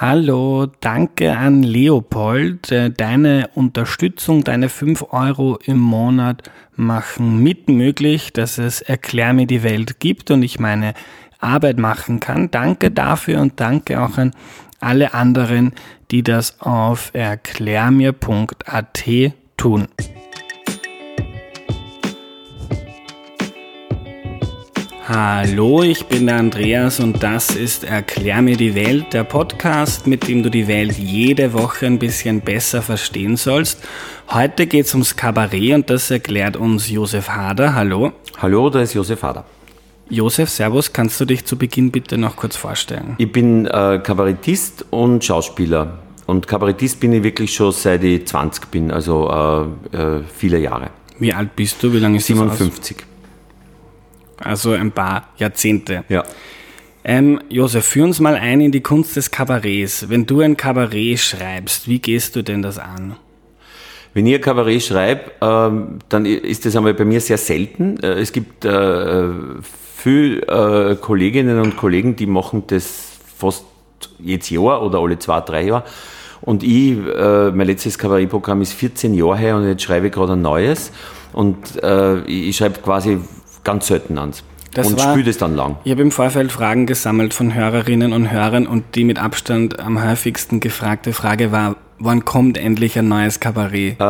Hallo, danke an Leopold. Äh, deine Unterstützung, deine 5 Euro im Monat machen mit möglich, dass es Erklär mir die Welt gibt und ich meine Arbeit machen kann. Danke dafür und danke auch an alle anderen, die das auf erklärmir.at tun. Hallo, ich bin der Andreas und das ist Erklär mir die Welt, der Podcast, mit dem du die Welt jede Woche ein bisschen besser verstehen sollst. Heute geht es ums Kabarett und das erklärt uns Josef Hader. Hallo. Hallo, da ist Josef Hader. Josef, Servus, kannst du dich zu Beginn bitte noch kurz vorstellen? Ich bin äh, Kabarettist und Schauspieler. Und Kabarettist bin ich wirklich schon seit ich 20 bin, also äh, äh, viele Jahre. Wie alt bist du? Wie lange ist 57. Also ein paar Jahrzehnte. Ja. Ähm, Josef, führ uns mal ein in die Kunst des Kabarets. Wenn du ein Kabarett schreibst, wie gehst du denn das an? Wenn ich ein Kabarett schreibe, ähm, dann ist das einmal bei mir sehr selten. Äh, es gibt äh, viele äh, Kolleginnen und Kollegen, die machen das fast jedes Jahr oder alle zwei, drei Jahre. Und ich, äh, mein letztes Kabarettprogramm ist 14 Jahre her und jetzt schreibe ich gerade ein neues. Und äh, ich schreibe quasi ganz selten ans. Das und war, spült es dann lang. Ich habe im Vorfeld Fragen gesammelt von Hörerinnen und Hörern und die mit Abstand am häufigsten gefragte Frage war, wann kommt endlich ein neues Kabarett? Äh,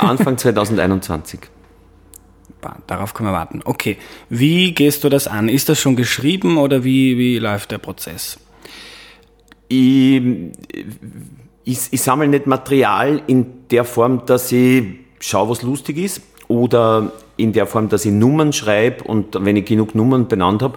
Anfang 2021. Darauf können wir warten. Okay, wie gehst du das an? Ist das schon geschrieben oder wie, wie läuft der Prozess? Ich, ich, ich sammle nicht Material in der Form, dass ich schaue, was lustig ist oder in der Form, dass ich Nummern schreibe und wenn ich genug Nummern benannt habe,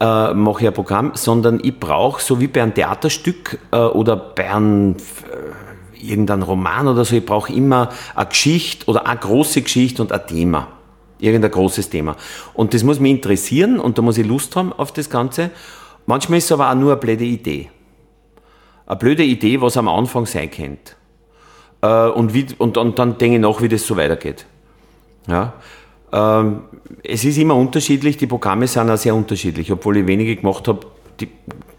äh, mache ich ein Programm, sondern ich brauche, so wie bei einem Theaterstück äh, oder bei einem äh, irgendein Roman oder so, ich brauche immer eine Geschichte oder eine große Geschichte und ein Thema. Irgendein großes Thema. Und das muss mich interessieren und da muss ich Lust haben auf das Ganze. Manchmal ist es aber auch nur eine blöde Idee. Eine blöde Idee, was am Anfang sein könnte. Äh, und, wie, und, und dann denke ich nach, wie das so weitergeht. Ja. Ähm, es ist immer unterschiedlich, die Programme sind auch sehr unterschiedlich, obwohl ich wenige gemacht habe. Die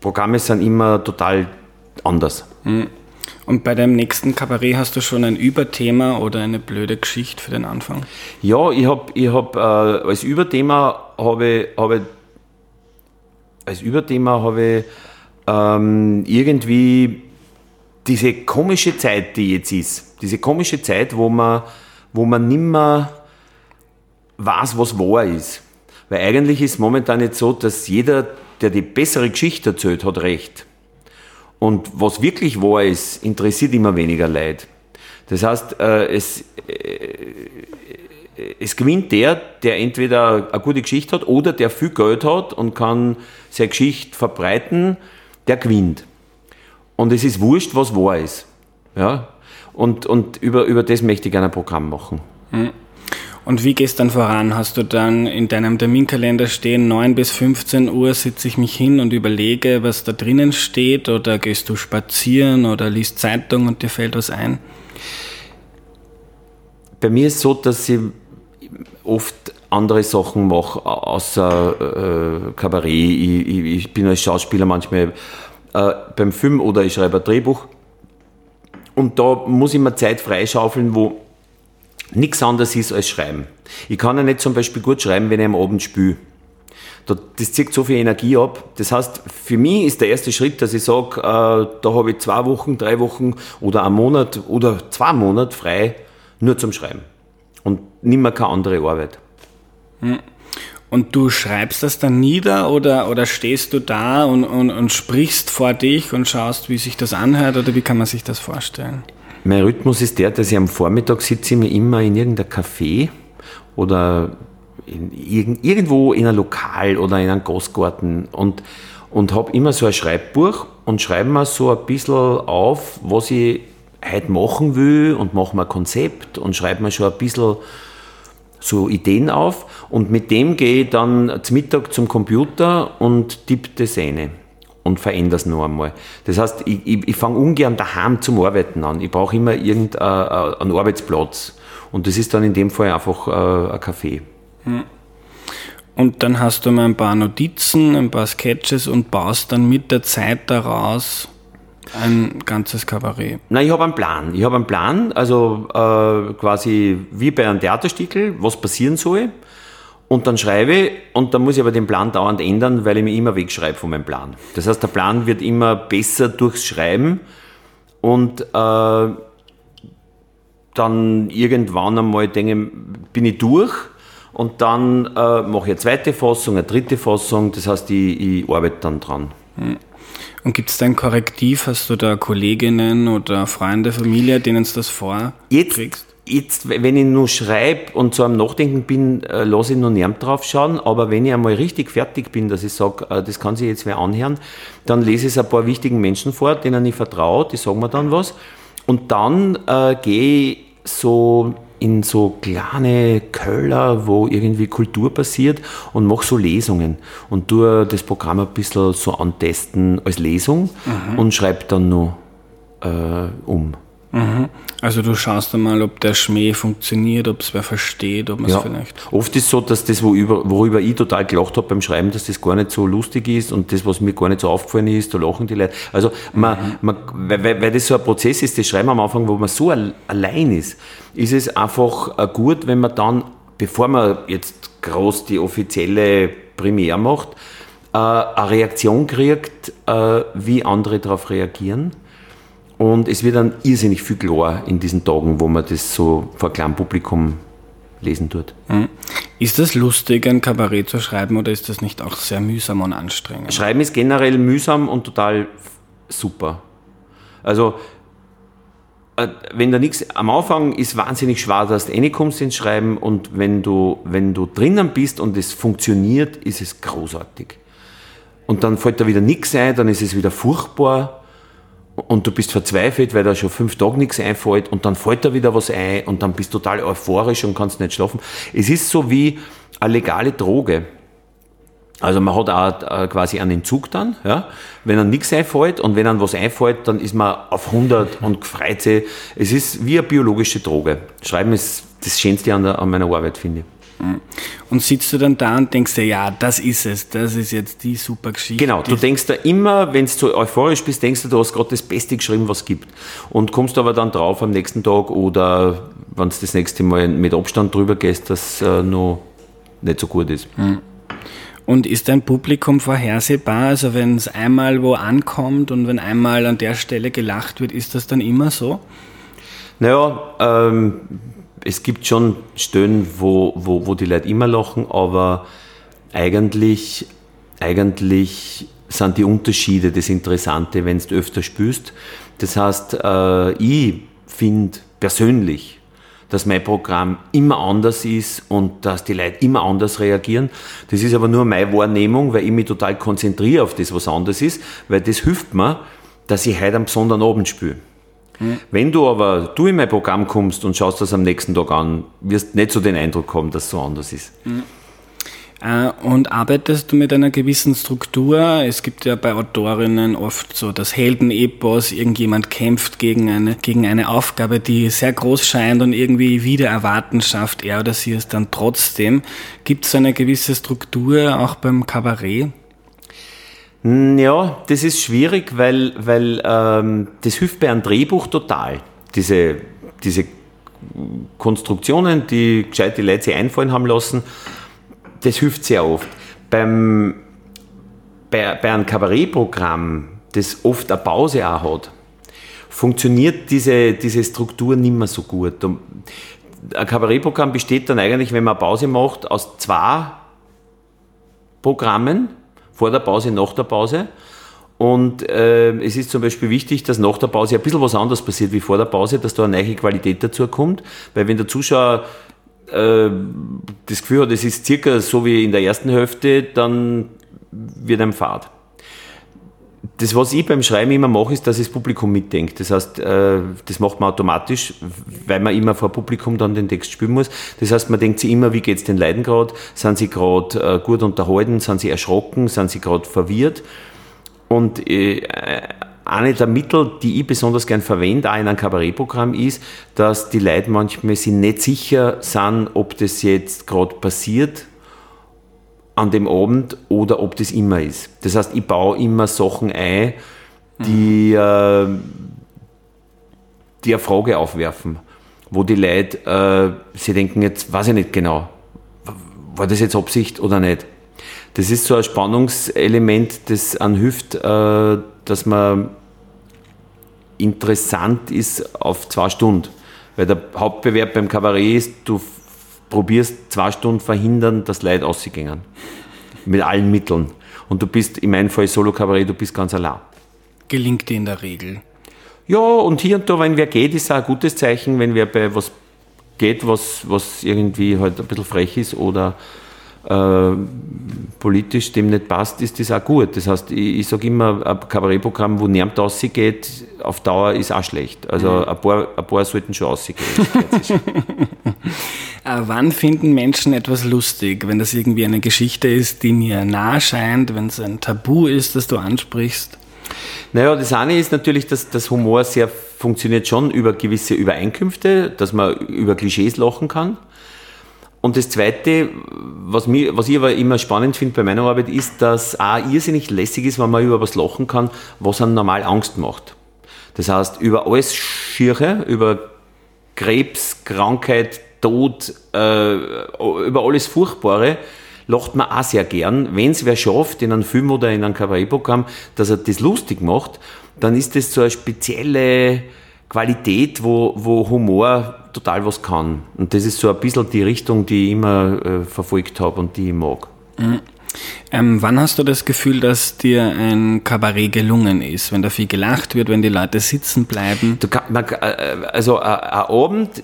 Programme sind immer total anders. Hm. Und bei deinem nächsten Kabarett hast du schon ein Überthema oder eine blöde Geschichte für den Anfang? Ja, ich habe ich hab, äh, als Überthema habe hab als Überthema habe ähm, irgendwie diese komische Zeit, die jetzt ist, diese komische Zeit, wo man, wo man nimmer weiß, was wahr ist. Weil eigentlich ist momentan nicht so, dass jeder, der die bessere Geschichte erzählt, hat recht. Und was wirklich wahr ist, interessiert immer weniger Leid. Das heißt, äh, es, äh, es gewinnt der, der entweder eine gute Geschichte hat oder der viel Geld hat und kann seine Geschichte verbreiten, der gewinnt. Und es ist wurscht, was wahr ist. Ja? Und, und über, über das möchte ich gerne ein Programm machen. Mhm. Und wie gehst du dann voran? Hast du dann in deinem Terminkalender stehen, 9 bis 15 Uhr sitze ich mich hin und überlege, was da drinnen steht? Oder gehst du spazieren oder liest Zeitung und dir fällt was ein? Bei mir ist es so, dass ich oft andere Sachen mache, außer äh, Kabarett. Ich, ich, ich, bin als Schauspieler manchmal äh, beim Film oder ich schreibe ein Drehbuch. Und da muss ich mir Zeit freischaufeln, wo nichts anderes ist als Schreiben. Ich kann ja nicht zum Beispiel gut schreiben, wenn ich am Abend spüle. Das zieht so viel Energie ab. Das heißt, für mich ist der erste Schritt, dass ich sage, äh, da habe ich zwei Wochen, drei Wochen oder einen Monat oder zwei Monate frei nur zum Schreiben. Und nicht mehr keine andere Arbeit. Hm. Und du schreibst das dann nieder oder, oder stehst du da und, und, und sprichst vor dich und schaust, wie sich das anhört oder wie kann man sich das vorstellen? Mein Rhythmus ist der, dass ich am Vormittag sitze ich immer in irgendeinem Café oder in, irgendwo in einem Lokal oder in einem Gastgarten und, und habe immer so ein Schreibbuch und schreibe mir so ein bisschen auf, was ich heute machen will und mache mir ein Konzept und schreibe mir schon ein bisschen so Ideen auf und mit dem gehe ich dann zum Mittag zum Computer und tippe das eine und verändere es noch einmal. Das heißt, ich, ich, ich fange ungern daheim zum Arbeiten an. Ich brauche immer irgendeinen Arbeitsplatz. Und das ist dann in dem Fall einfach äh, ein Café. Hm. Und dann hast du mal ein paar Notizen, ein paar Sketches und baust dann mit der Zeit daraus Ein ganzes Kabarett? Nein, ich habe einen Plan. Ich habe einen Plan, also äh, quasi wie bei einem Theaterstickel, was passieren soll. Und dann schreibe ich und dann muss ich aber den Plan dauernd ändern, weil ich mich immer wegschreibe von meinem Plan. Das heißt, der Plan wird immer besser durchs Schreiben und äh, dann irgendwann einmal denke bin ich durch und dann äh, mache ich eine zweite Fassung, eine dritte Fassung, das heißt, ich, ich arbeite dann dran. Und gibt es da ein Korrektiv? Hast du da Kolleginnen oder Freunde, Familie, denen du das vorträgst? Jetzt, wenn ich nur schreibe und so am Nachdenken bin, äh, lasse ich noch niemand drauf schauen. Aber wenn ich einmal richtig fertig bin, dass ich sage, äh, das kann sich jetzt wer anhören, dann lese ich es ein paar wichtigen Menschen vor, denen ich vertraue, die sagen mir dann was. Und dann äh, gehe ich so in so kleine Köller, wo irgendwie Kultur passiert und mache so Lesungen und tue das Programm ein bisschen so antesten als Lesung mhm. und schreibe dann noch äh, um. Mhm. Also du schaust einmal, ob der Schmäh funktioniert, ob es wer versteht, ob man es ja. vielleicht. Oft ist es so, dass das, worüber, worüber ich total gelacht habe beim Schreiben, dass das gar nicht so lustig ist und das, was mir gar nicht so aufgefallen ist, da lachen die Leute. Also man, mhm. man, weil, weil das so ein Prozess ist, das Schreiben am Anfang, wo man so allein ist, ist es einfach äh, gut, wenn man dann, bevor man jetzt groß die offizielle Premiere macht, äh, eine Reaktion kriegt, äh, wie andere darauf reagieren und es wird dann irrsinnig viel klar in diesen Tagen, wo man das so vor kleinem Publikum lesen tut. Mhm. Ist das lustig, ein Kabarett zu schreiben oder ist das nicht auch sehr mühsam und anstrengend? Schreiben ist generell mühsam und total super. Also, äh, wenn da nichts, am Anfang ist wahnsinnig schwer, dass du reinkommst ins Schreiben und wenn du, wenn du drinnen bist und es funktioniert, ist es großartig. Und dann fällt da wieder nichts ein, dann ist es wieder furchtbar und du bist verzweifelt, weil da schon fünf Tage nichts einfällt und dann fällt da wieder was ein und dann bist du total euphorisch und kannst nicht schlafen. Es ist so wie eine legale Droge. Also man hat auch äh, quasi einen Entzug dann, ja. Wenn dann nichts einfällt und wenn dann was einfällt, dann ist man auf 100 und freut sich. Es ist wie eine biologische Droge. Schreiben ist das Schönste an, der, an meiner Arbeit, finde ich. Und sitzt du dann da und denkst dir, ja, das ist es, das ist jetzt die super Geschichte. Genau, du denkst da immer, wenn du so euphorisch bist, denkst du, du hast gerade das Beste geschrieben, was es gibt. Und kommst aber dann drauf am nächsten Tag oder wenn du das nächste Mal mit Abstand drüber gehst, dass äh, noch nicht so gut ist. Mhm. Und ist dein Publikum vorhersehbar? Also wenn es einmal wo ankommt und wenn einmal an der Stelle gelacht wird, ist das dann immer so? Naja, ähm, es gibt schon Stellen, wo, wo, wo die Leute immer lachen, aber eigentlich, eigentlich sind die Unterschiede das Interessante, wenn du öfter spürst. Das heißt, äh, ich finde persönlich, dass mein Programm immer anders ist und dass die Leute immer anders reagieren. Das ist aber nur meine Wahrnehmung, weil ich mich total konzentriere auf das, was anders ist, weil das hilft mir, dass ich heute einen besonderen Abend spiele. Wenn du aber du in mein Programm kommst und schaust das am nächsten Tag an, wirst nicht so den Eindruck haben, dass es so anders ist. Mhm. Und arbeitest du mit einer gewissen Struktur? Es gibt ja bei Autorinnen oft so das Heldenepos, irgendjemand kämpft gegen eine, gegen eine Aufgabe, die sehr groß scheint und irgendwie wieder erwarten schafft er oder sie es dann trotzdem. Gibt es eine gewisse Struktur auch beim Kabarett? Ja, das ist schwierig, weil, weil ähm, das hilft bei einem Drehbuch total. Diese, diese Konstruktionen, die gescheit die Leute sich einfallen haben lassen, das hilft sehr oft. Beim, bei, bei einem Kabarettprogramm, das oft eine Pause auch hat, funktioniert diese, diese Struktur nicht mehr so gut. Ein Kabarettprogramm besteht dann eigentlich, wenn man eine Pause macht, aus zwei Programmen vor der Pause, nach der Pause. Und äh, es ist zum Beispiel wichtig, dass nach der Pause ein bisschen was anderes passiert wie vor der Pause, dass da eine neue Qualität dazu kommt. Weil wenn der Zuschauer äh, das Gefühl hat, es ist circa so wie in der ersten Hälfte, dann wird einem fad das, was ich beim Schreiben immer mache, ist, dass ich das Publikum mitdenkt. Das heißt, äh, das macht man automatisch, weil man immer vor Publikum dann den Text spielen muss. Das heißt, man denkt sich immer, wie geht es den Leuten gerade? Sind sie gerade äh, gut unterhalten? Sind sie erschrocken? Sind sie gerade verwirrt? Und äh, eine der Mittel, die ich besonders gern verwende, auch in einem Kabarettprogramm, ist, dass die Leute manchmal sich nicht sicher sind, ob das jetzt gerade passiert an dem Abend oder ob das immer ist. Das heißt, ich baue immer Sachen ein, die, äh, die eine Frage aufwerfen, wo die Leute äh, sie denken, jetzt weiß ich nicht genau, war das jetzt Absicht oder nicht. Das ist so ein Spannungselement, das an hilft, äh, dass man interessant ist auf zwei Stunden. Weil der Hauptbewerb beim Kabarett ist, du probierst zwei Stunden verhindern, dass Leute ausgehen. Mit allen Mitteln. Und du bist, in meinem Fall Solo-Kabarett, du bist ganz allein. Gelingt dir in der Regel? Ja, und hier und da, wenn wer geht, ist auch ein gutes Zeichen, wenn wer bei was geht, was, was irgendwie halt ein bisschen frech ist oder äh, politisch dem nicht passt, ist das auch gut. Das heißt, ich, ich sage immer, ein Kabarettprogramm, wo niemand rausgeht, auf Dauer ist auch schlecht. Also mhm. ein, paar, ein paar sollten schon rausgehen. äh, wann finden Menschen etwas lustig? Wenn das irgendwie eine Geschichte ist, die mir nahe scheint, wenn es ein Tabu ist, das du ansprichst? Naja, das eine ist natürlich, dass das Humor sehr funktioniert schon über gewisse Übereinkünfte, dass man über Klischees lachen kann. Und das Zweite, was, mir, was ich aber immer spannend finde bei meiner Arbeit, ist, dass auch irrsinnig lässig ist, wenn man über was lachen kann, was einem normal Angst macht. Das heißt, über alles Schiere, über Krebs, Krankheit, Tod, äh, über alles Furchtbare, lacht man auch sehr gern. Wenn es wer schafft, in einem Film oder in einem Kabarettprogramm, dass er das lustig macht, dann ist das so eine spezielle Qualität, wo, wo Humor total was kann. Und das ist so ein bisschen die Richtung, die ich immer äh, verfolgt habe und die ich mag. Mhm. Ähm, wann hast du das Gefühl, dass dir ein Kabarett gelungen ist? Wenn da viel gelacht wird, wenn die Leute sitzen bleiben? Kann, man, äh, also ein Abend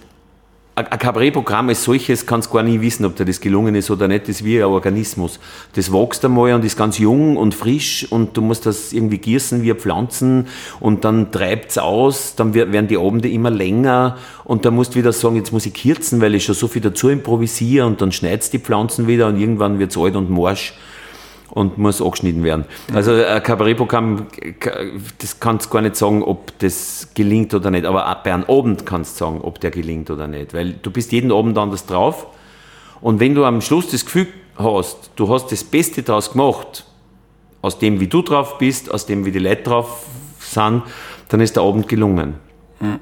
ein Kabarettprogramm als solches kannst gar nie wissen, ob dir das gelungen ist oder nicht. Das ist wie ein Organismus. Das wächst einmal und ist ganz jung und frisch und du musst das irgendwie gießen wie Pflanzen und dann treibt es aus, dann werden die Abende immer länger und dann musst du wieder sagen, jetzt muss ich kürzen, weil ich schon so viel dazu improvisiere und dann schneidest die Pflanzen wieder und irgendwann wird es alt und morsch und muss angeschnitten werden. Also ein Kabarettprogramm, das kannst du gar nicht sagen, ob das gelingt oder nicht, aber bei einem Abend kannst du sagen, ob der gelingt oder nicht, weil du bist jeden Abend anders drauf und wenn du am Schluss das Gefühl hast, du hast das Beste daraus gemacht, aus dem, wie du drauf bist, aus dem, wie die Leute drauf sind, dann ist der Abend gelungen. Mhm.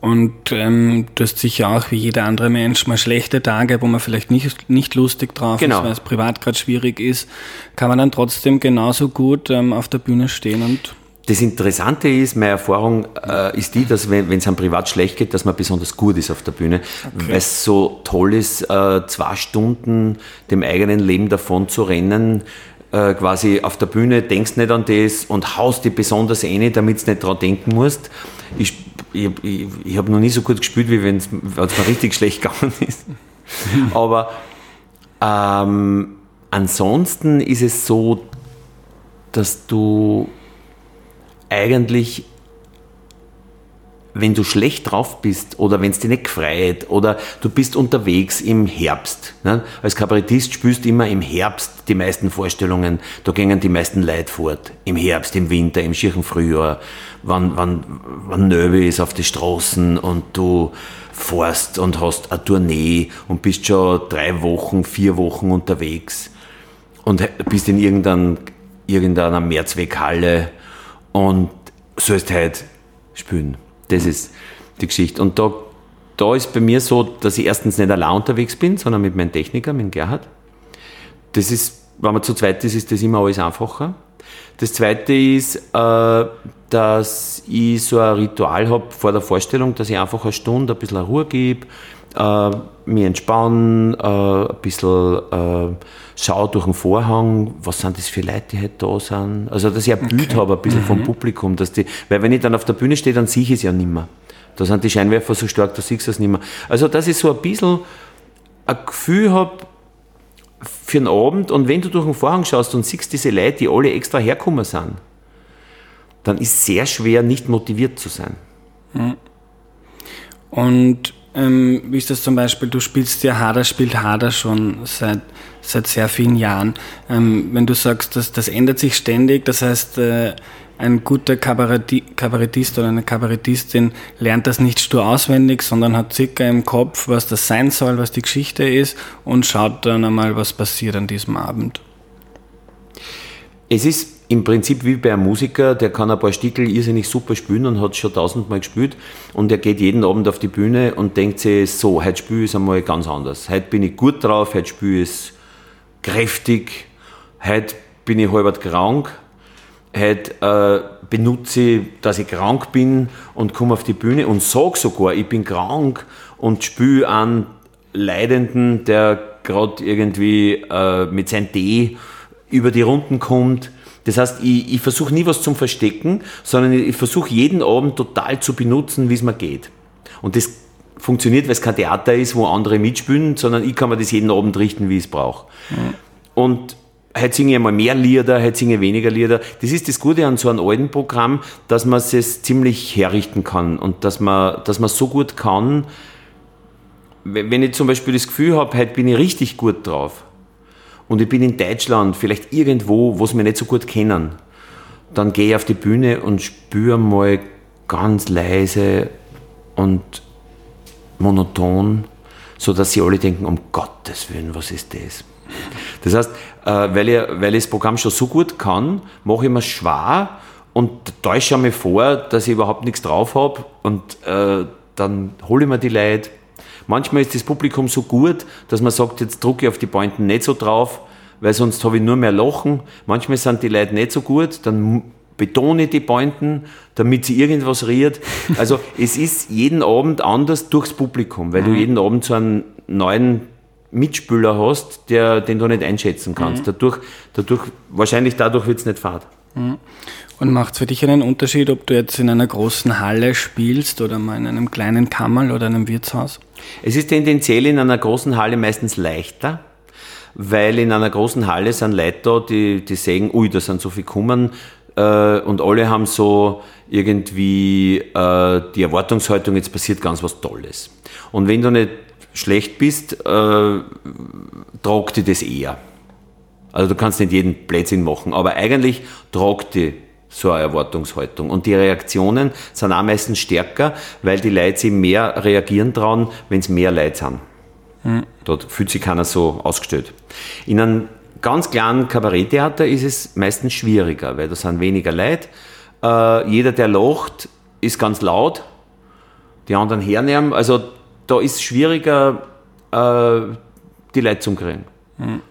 Und ähm, du hast sicher auch wie jeder andere Mensch mal schlechte Tage, wo man vielleicht nicht, nicht lustig drauf genau. ist, weil es privat gerade schwierig ist. Kann man dann trotzdem genauso gut ähm, auf der Bühne stehen und das Interessante ist, meine Erfahrung äh, ist die, dass wenn es einem privat schlecht geht, dass man besonders gut ist auf der Bühne, okay. weil es so toll ist, äh, zwei Stunden dem eigenen Leben davon zu rennen, äh, quasi auf der Bühne denkst nicht an das und haust dich besonders ein, damit du nicht dran denken musst. Ich ich, ich, ich habe noch nie so gut gespielt, wie wenn es mir richtig schlecht gegangen ist. Aber ähm, ansonsten ist es so, dass du eigentlich wenn du schlecht drauf bist oder wenn es dir nicht gefreut oder du bist unterwegs im Herbst. Ne? Als Kabarettist spielst du immer im Herbst die meisten Vorstellungen, da gingen die meisten Leute fort. Im Herbst, im Winter, im schieren Frühjahr, wann, wann, wann Nöbe ist auf die Straßen und du fährst und hast eine Tournee und bist schon drei Wochen, vier Wochen unterwegs und bist in irgendein, irgendeiner Mehrzweckhalle und sollst halt spielen. Das ist die Geschichte. Und da, da ist bei mir so, dass ich erstens nicht allein unterwegs bin, sondern mit meinem Techniker, mit Gerhard. Das ist, wenn man zu zweit ist, ist das immer alles einfacher. Das zweite ist, äh, dass ich so ein Ritual habe vor der Vorstellung, dass ich einfach eine Stunde ein bisschen Ruhe gebe, äh, mich entspannen, äh, ein bisschen äh, schaue durch den Vorhang, was sind das für Leute, die heute da sind. Also, dass ich ein Bild habe, ein bisschen mhm. vom Publikum. Dass die, weil wenn ich dann auf der Bühne stehe, dann sehe ich es ja nicht mehr. Da sind die Scheinwerfer so stark, da siehst du es nicht mehr. Also, dass ich so ein bisschen ein Gefühl habe für den Abend und wenn du durch den Vorhang schaust und siehst diese Leute, die alle extra herkommen sind, dann ist es sehr schwer, nicht motiviert zu sein. Mhm. Und ähm, wie ist das zum Beispiel, du spielst ja Hader, spielt Hader schon seit, seit sehr vielen Jahren. Ähm, wenn du sagst, dass das ändert sich ständig, das heißt, äh, ein guter Kabarettist oder eine Kabarettistin lernt das nicht stur auswendig, sondern hat circa im Kopf, was das sein soll, was die Geschichte ist und schaut dann einmal, was passiert an diesem Abend. Es ist im Prinzip wie bei einem Musiker, der kann ein paar Stickel irrsinnig super spielen und hat schon tausendmal gespielt und er geht jeden Abend auf die Bühne und denkt sich, so, heute spiele ich es einmal ganz anders. Heute bin ich gut drauf, heute spiele ich es kräftig, heute bin ich halb krank, heute äh, benutze ich, dass ich krank bin und komme auf die Bühne und sage sogar, ich bin krank und spüre an Leidenden, der gerade irgendwie äh, mit seinem D über die Runden kommt. Das heißt, ich, ich versuche nie was zum Verstecken, sondern ich, versuche jeden Abend total zu benutzen, wie es mir geht. Und das funktioniert, weil es kein Theater ist, wo andere mitspielen, sondern ich kann mir das jeden Abend richten, wie ich es brauche. Mhm. Und heute singe ich einmal mehr Lieder, heute singe ich weniger Lieder. Das ist das Gute an so einem alten Programm, dass man es ziemlich herrichten kann und dass man, dass man so gut kann, wenn ich zum Beispiel das Gefühl habe, heute bin ich richtig gut drauf und ich bin in Deutschland, vielleicht irgendwo, wo sie mich nicht so gut kennen, dann gehe ich auf die Bühne und spüre mal ganz leise und monoton, so dass sie alle denken, um Gottes Willen, was ist das? Das heißt, äh, weil ich, weil ich das Programm schon so gut kann, mache ich mir schwer und täusche mir vor, dass ich überhaupt nichts drauf habe und äh, dann hole ich mir die Leute. Manchmal ist das Publikum so gut, dass man sagt, jetzt drucke ich auf die Pointen nicht so drauf, weil sonst habe ich nur mehr Lachen. Manchmal sind die Leute nicht so gut, dann betone die Pointen, damit sie irgendwas rührt. Also es ist jeden Abend anders durchs Publikum, weil mhm. du jeden Abend so einen neuen Mitspieler hast, der, den du nicht einschätzen kannst. Mhm. Dadurch, dadurch, wahrscheinlich dadurch wird es nicht fad. Mhm. Und macht es für dich einen Unterschied, ob du jetzt in einer großen Halle spielst oder mal in einem kleinen Kammerl oder einem Wirtshaus? Es ist tendenziell in einer großen Halle meistens leichter, weil in einer großen Halle sind Leute da, die, die sagen, ui, da sind so viele Kummern äh, und alle haben so irgendwie äh, die Erwartungshaltung, jetzt passiert ganz was Tolles. Und wenn du nicht schlecht bist, äh, tragt dir das eher. Also du kannst nicht jeden Blödsinn machen, aber eigentlich tragt dir so eine Erwartungshaltung. Und die Reaktionen sind auch meistens stärker, weil die Leute sich mehr reagieren trauen, wenn es mehr Leute sind. Mhm. Dort fühlt sich keiner so ausgestellt. In einem ganz kleinen Kabaretttheater ist es meistens schwieriger, weil da sind weniger Leute. Äh, jeder, der lacht, ist ganz laut. Die anderen hernehmen. Also da ist es schwieriger, äh, die Leute zu kriegen. Mhm.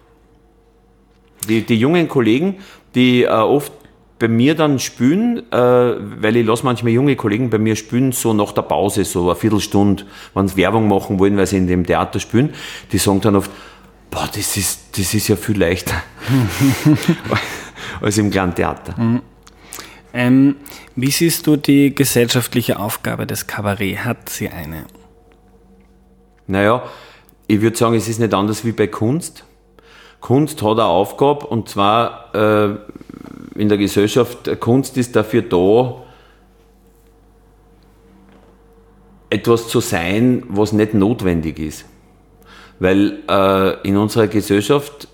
Die, die jungen Kollegen, die äh, oft bei mir dann spülen, äh, weil ich lasse manchmal junge Kollegen bei mir spülen, so nach der Pause, so eine Viertelstunde, wenn sie Werbung machen wollen, weil sie in dem Theater spülen, die sagen dann oft, boah, das ist, das ist ja viel leichter als im kleinen Theater. Mhm. Ähm, wie siehst du die gesellschaftliche Aufgabe des Kabarett? Hat sie eine? Naja, ich würde sagen, es ist nicht anders wie bei Kunst. Kunst hat eine Aufgabe und zwar äh, in der Gesellschaft, Kunst ist dafür da, etwas zu sein, was nicht notwendig ist. Weil äh, in unserer Gesellschaft,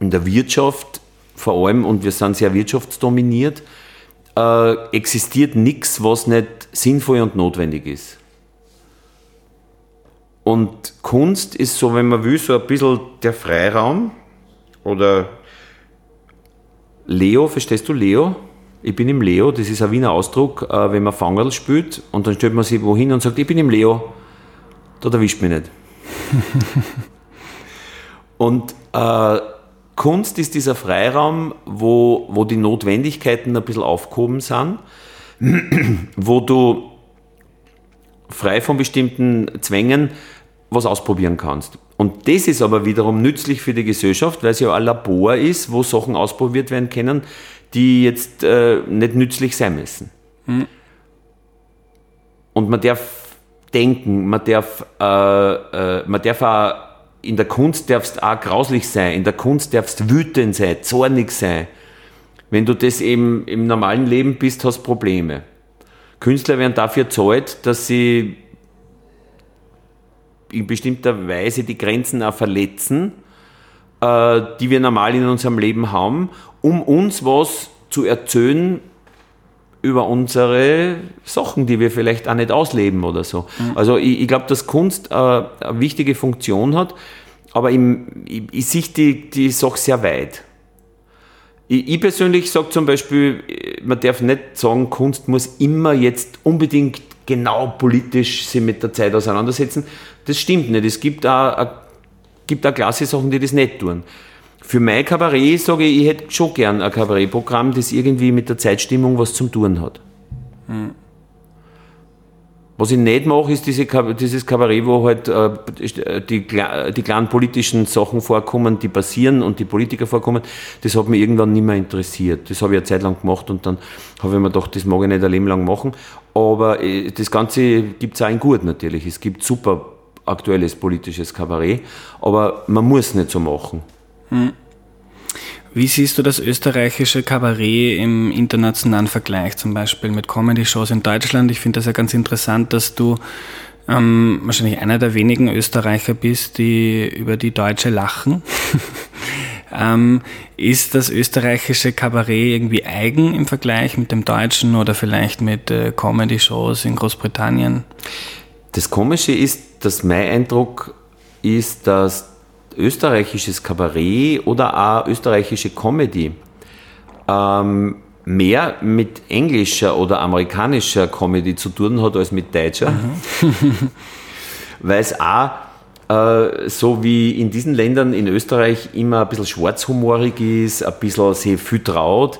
in der Wirtschaft vor allem, und wir sind sehr wirtschaftsdominiert, äh, existiert nichts, was nicht sinnvoll und notwendig ist. Und Kunst ist so, wenn man will, so ein bisschen der Freiraum oder Leo, verstehst du Leo? Ich bin im Leo, das ist ein Wiener Ausdruck, äh, wenn man Fangerl spielt und dann stellt man sich wohin und sagt, ich bin im Leo. Da erwischt mich nicht. und äh, Kunst ist dieser Freiraum, wo, wo die Notwendigkeiten ein bisschen aufgehoben sind, wo du frei von bestimmten Zwängen was ausprobieren kannst. Und das ist aber wiederum nützlich für die Gesellschaft, weil es ja ein Labor ist, wo Sachen ausprobiert werden können, die jetzt äh, nicht nützlich sein müssen. Mhm. Und man darf denken, man darf, äh, äh, man darf auch, in der Kunst darfst auch grauslich sein, in der Kunst darfst wütend sein, zornig sein. Wenn du das eben im normalen Leben bist, hast du Probleme. Künstler werden dafür zahlt, dass sie in bestimmter Weise die Grenzen auch verletzen, äh, die wir normal in unserem Leben haben, um uns was zu erzählen über unsere Sachen, die wir vielleicht auch nicht ausleben oder so. Mhm. Also ich, ich glaube, dass Kunst äh, eine wichtige Funktion hat, aber im, ich, ich sehe die, die Sache sehr weit. Ich, ich persönlich sage zum Beispiel, man darf nicht sagen, Kunst muss immer jetzt unbedingt genau politisch sich mit der Zeit auseinandersetzen. Das stimmt nicht. Es gibt auch, gibt auch klasse Sachen, die das nicht tun. Für mein Kabarett sage ich, ich hätte schon gern ein Kabarettprogramm, das irgendwie mit der Zeitstimmung was zum tun hat. Hm. Was ich nicht mache, ist diese, dieses Kabarett, wo halt äh, die, die kleinen politischen Sachen vorkommen, die passieren und die Politiker vorkommen. Das hat mich irgendwann nicht mehr interessiert. Das habe ich eine Zeit lang gemacht und dann habe ich mir gedacht, das mag ich nicht ein Leben lang machen. Aber äh, das Ganze gibt es auch in gut natürlich. Es gibt super aktuelles politisches Kabarett, aber man muss nicht so machen. Hm. Wie siehst du das österreichische Kabarett im internationalen Vergleich, zum Beispiel mit Comedy-Shows in Deutschland? Ich finde das ja ganz interessant, dass du ähm, wahrscheinlich einer der wenigen Österreicher bist, die über die Deutsche lachen. ähm, ist das österreichische Kabarett irgendwie eigen im Vergleich mit dem deutschen oder vielleicht mit äh, Comedy-Shows in Großbritannien? Das Komische ist, dass mein Eindruck ist, dass österreichisches Kabarett oder auch österreichische Comedy ähm, mehr mit englischer oder amerikanischer Comedy zu tun hat als mit deutscher. Mhm. Weil es auch äh, so wie in diesen Ländern in Österreich immer ein bisschen schwarzhumorig ist, ein bisschen sehr viel traut,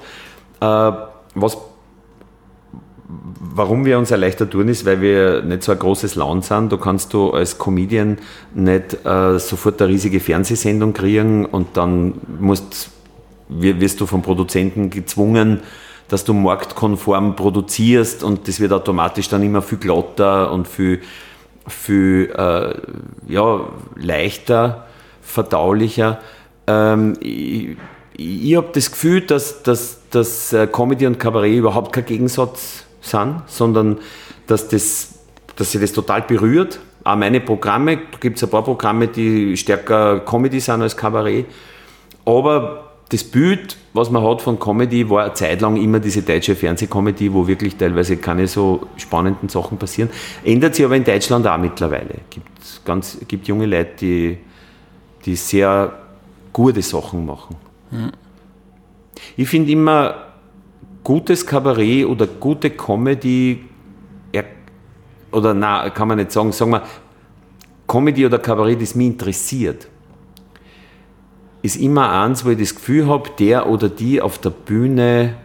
äh, was warum wir uns erleichtert tun, ist, weil wir nicht so ein großes Land sind. Da kannst du als Comedian nicht äh, sofort eine riesige Fernsehsendung kriegen und dann musst, wirst du vom Produzenten gezwungen, dass du marktkonform produzierst und das wird automatisch dann immer viel glatter und viel, viel äh, ja, leichter, verdaulicher. Ähm, ich ich habe das Gefühl, dass, dass, dass äh, Comedy und Kabarett überhaupt kein Gegensatz sind, sondern dass, das, dass sie das total berührt. Auch meine Programme, da gibt es ein paar Programme, die stärker Comedy sind als Kabarett. Aber das Bild, was man hat von Comedy, war eine Zeit lang immer diese deutsche Fernsehcomedy, wo wirklich teilweise keine so spannenden Sachen passieren. Ändert sich aber in Deutschland auch mittlerweile. Gibt ganz, gibt junge Leute, die, die sehr gute Sachen machen. Mhm. Ich finde immer, gutes Kabarett oder gute Comedy, oder na, kann man nicht sagen, sagen wir, Comedy oder Kabarett, das mich interessiert, ist immer eins, wo ich das Gefühl habe, der oder die auf der Bühne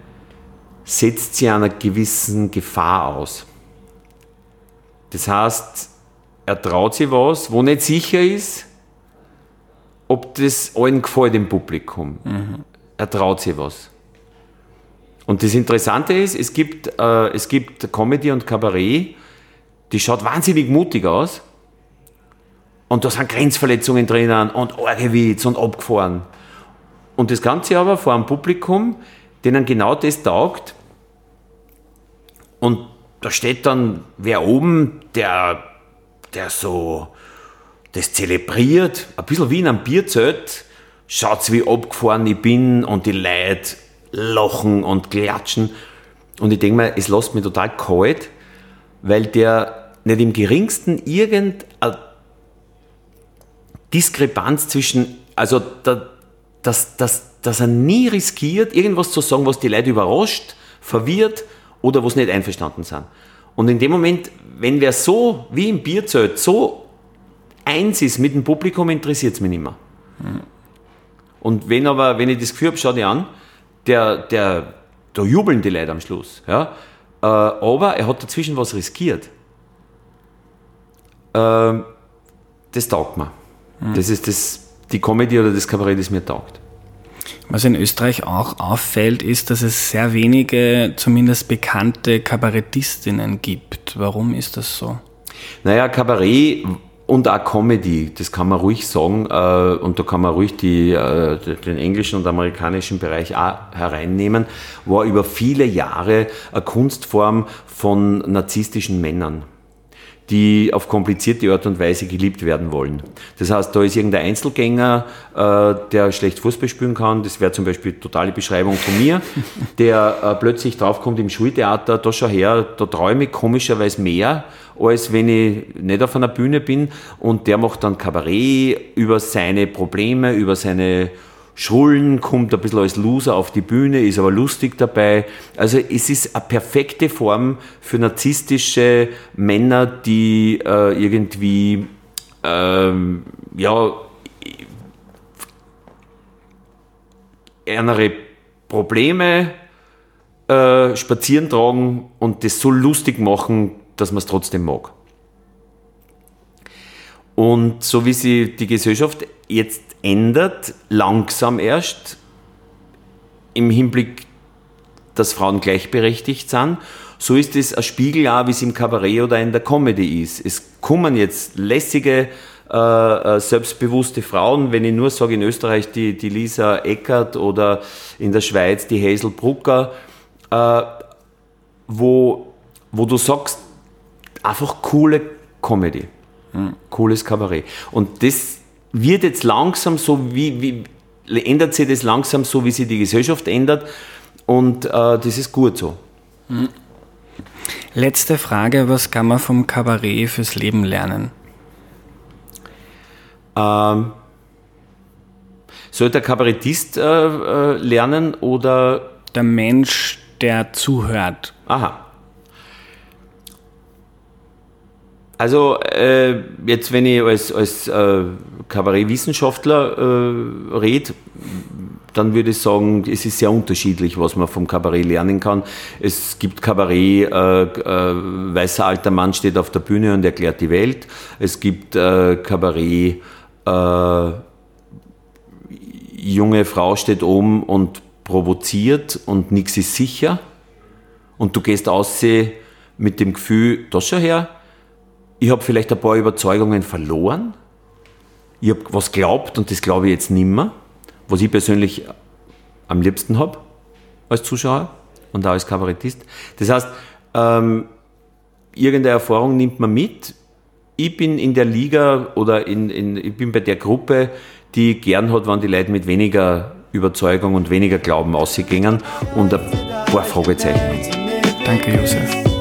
setzt sich einer gewissen Gefahr aus. Das heißt, er traut sich was, wo nicht sicher ist, ob das allen gefällt im Publikum. Mhm. Er traut sich was. Und das Interessante ist, es gibt, äh, es gibt Comedy und Kabarett, die schaut wahnsinnig mutig aus. Und da sind Grenzverletzungen drinnen und Orgewitz und abgefahren. Und das Ganze aber vor einem Publikum, denen genau das taugt. Und da steht dann wer oben, der, der so das zelebriert, ein bisschen wie in einem Bierzelt, schaut wie abgefahren ich bin und die Leute lachen und klatschen. Und ich denke mir, es lässt mich total kalt, weil der nicht im geringsten irgendeine Diskrepanz zwischen, also da, dass, dass, dass er nie riskiert, irgendwas zu sagen, was die Leute überrascht, verwirrt oder was nicht einverstanden sind. Und in dem Moment, wenn wer so wie im Bierzelt so eins ist mit dem Publikum, interessiert es mich nicht mehr. Mhm. Und wenn aber, wenn ich das Gefühl habe, schau dir an, der, der, da jubeln die Leute am Schluss. Ja? Äh, aber er hat dazwischen was riskiert. Äh, das taugt mir. Mhm. Das ist das, die Comedy oder das Kabarett, das mir taugt. Was in Österreich auch auffällt, ist, dass es sehr wenige, zumindest bekannte Kabarettistinnen gibt. Warum ist das so? Naja, Kabarett und auch Comedy, das kann man ruhig sagen. Äh, und da kann man ruhig die, äh, den englischen und amerikanischen Bereich auch hereinnehmen, war über viele Jahre eine Kunstform von narzisstischen Männern die auf komplizierte Art und Weise geliebt werden wollen. Das heißt, da ist irgendein Einzelgänger, äh, der schlecht Fußball spielen kann, das wäre zum Beispiel totale Beschreibung von mir, der äh, plötzlich draufkommt im Schultheater, da schau her, da träume ich komischerweise mehr, als wenn ich nicht auf einer Bühne bin und der macht dann Kabarett über seine Probleme, über seine Schrullen, kommt ein bisschen als Loser auf die Bühne, ist aber lustig dabei. Also es ist eine perfekte Form für narzisstische Männer, die äh, irgendwie ähm, ja andere Probleme äh, spazieren tragen und das so lustig machen, dass man es trotzdem mag. Und so wie sich die Gesellschaft jetzt ändert, langsam erst, im Hinblick, dass Frauen gleichberechtigt sind, so ist es ein Spiegel auch, wie es im Kabarett oder in der Comedy ist. Es kommen jetzt lässige, äh, äh, selbstbewusste Frauen, wenn ich nur sage, in Österreich die, die Lisa Eckert oder in der Schweiz die Hazel Brucker, äh, wo, wo du sagst, einfach coole Comedy, mhm. cooles Kabarett. Und das wird jetzt langsam so, wie, wie ändert sich das langsam so, wie sich die Gesellschaft ändert. Und äh, das ist gut so. Letzte Frage, was kann man vom Kabarett fürs Leben lernen? Ähm, soll der Kabarettist äh, äh, lernen oder der Mensch, der zuhört? Aha. Also äh, jetzt, wenn ich als, als äh, Kabarettwissenschaftler äh, rede, dann würde ich sagen, es ist sehr unterschiedlich, was man vom Kabarett lernen kann. Es gibt Kabarett, äh, äh, weißer alter Mann steht auf der Bühne und erklärt die Welt. Es gibt äh, Kabarett, äh, junge Frau steht oben und provoziert und nichts ist sicher. Und du gehst aus mit dem Gefühl, das schau her, ich habe vielleicht ein paar Überzeugungen verloren. Ich habe was glaubt und das glaube ich jetzt nimmer, was ich persönlich am liebsten habe als Zuschauer und auch als Kabarettist. Das heißt, ähm, irgendeine Erfahrung nimmt man mit. Ich bin in der Liga oder in, in, ich bin bei der Gruppe, die gern hat, wenn die Leute mit weniger Überzeugung und weniger Glauben ausgehen und ein paar Fragezeichen. Danke, Josef.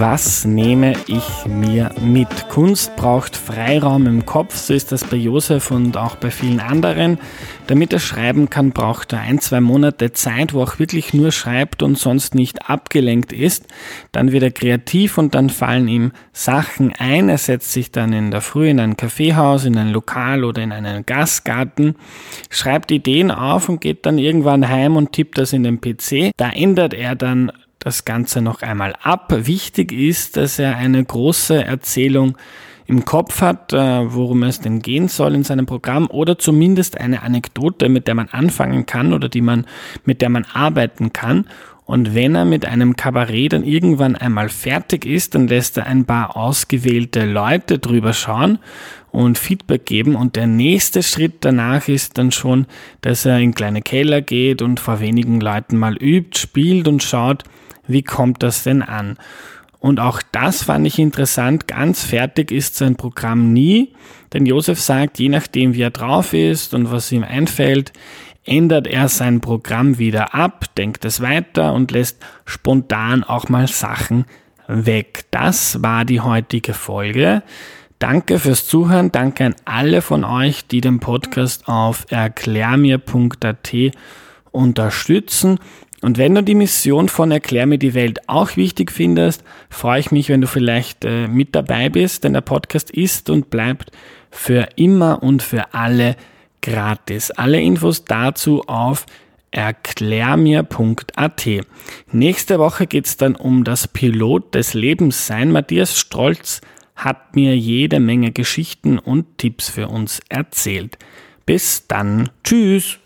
Was nehme ich mir mit? Kunst braucht Freiraum im Kopf, so ist das bei Josef und auch bei vielen anderen. Damit er schreiben kann, braucht er ein, zwei Monate Zeit, wo er auch wirklich nur schreibt und sonst nicht abgelenkt ist. Dann wird er kreativ und dann fallen ihm Sachen ein. Er setzt sich dann in der Früh in ein Kaffeehaus, in ein Lokal oder in einen Gastgarten, schreibt Ideen auf und geht dann irgendwann heim und tippt das in den PC. Da ändert er dann das Ganze noch einmal ab. Wichtig ist, dass er eine große Erzählung im Kopf hat, äh, worum es denn gehen soll in seinem Programm oder zumindest eine Anekdote, mit der man anfangen kann oder die man, mit der man arbeiten kann. Und wenn er mit einem Kabarett dann irgendwann einmal fertig ist, dann lässt er ein paar ausgewählte Leute drüber schauen und Feedback geben. Und der nächste Schritt danach ist dann schon, dass er in kleine Keller geht und vor wenigen Leuten mal übt, spielt und schaut, wie kommt das denn an? Und auch das fand ich interessant. Ganz fertig ist sein Programm nie, denn Josef sagt, je nachdem wie er drauf ist und was ihm einfällt, ändert er sein Programm wieder ab, denkt es weiter und lässt spontan auch mal Sachen weg. Das war die heutige Folge. Danke fürs Zuhören. Danke an alle von euch, die den Podcast auf erklärmir.at unterstützen. Und wenn du die Mission von Erklär mir die Welt auch wichtig findest, freue ich mich, wenn du vielleicht äh, mit dabei bist, denn der Podcast ist und bleibt für immer und für alle gratis. Alle Infos dazu auf erklärmir.at. Nächste Woche geht es dann um das Pilot des Lebens sein. Matthias Strolz hat mir jede Menge Geschichten und Tipps für uns erzählt. Bis dann. Tschüss.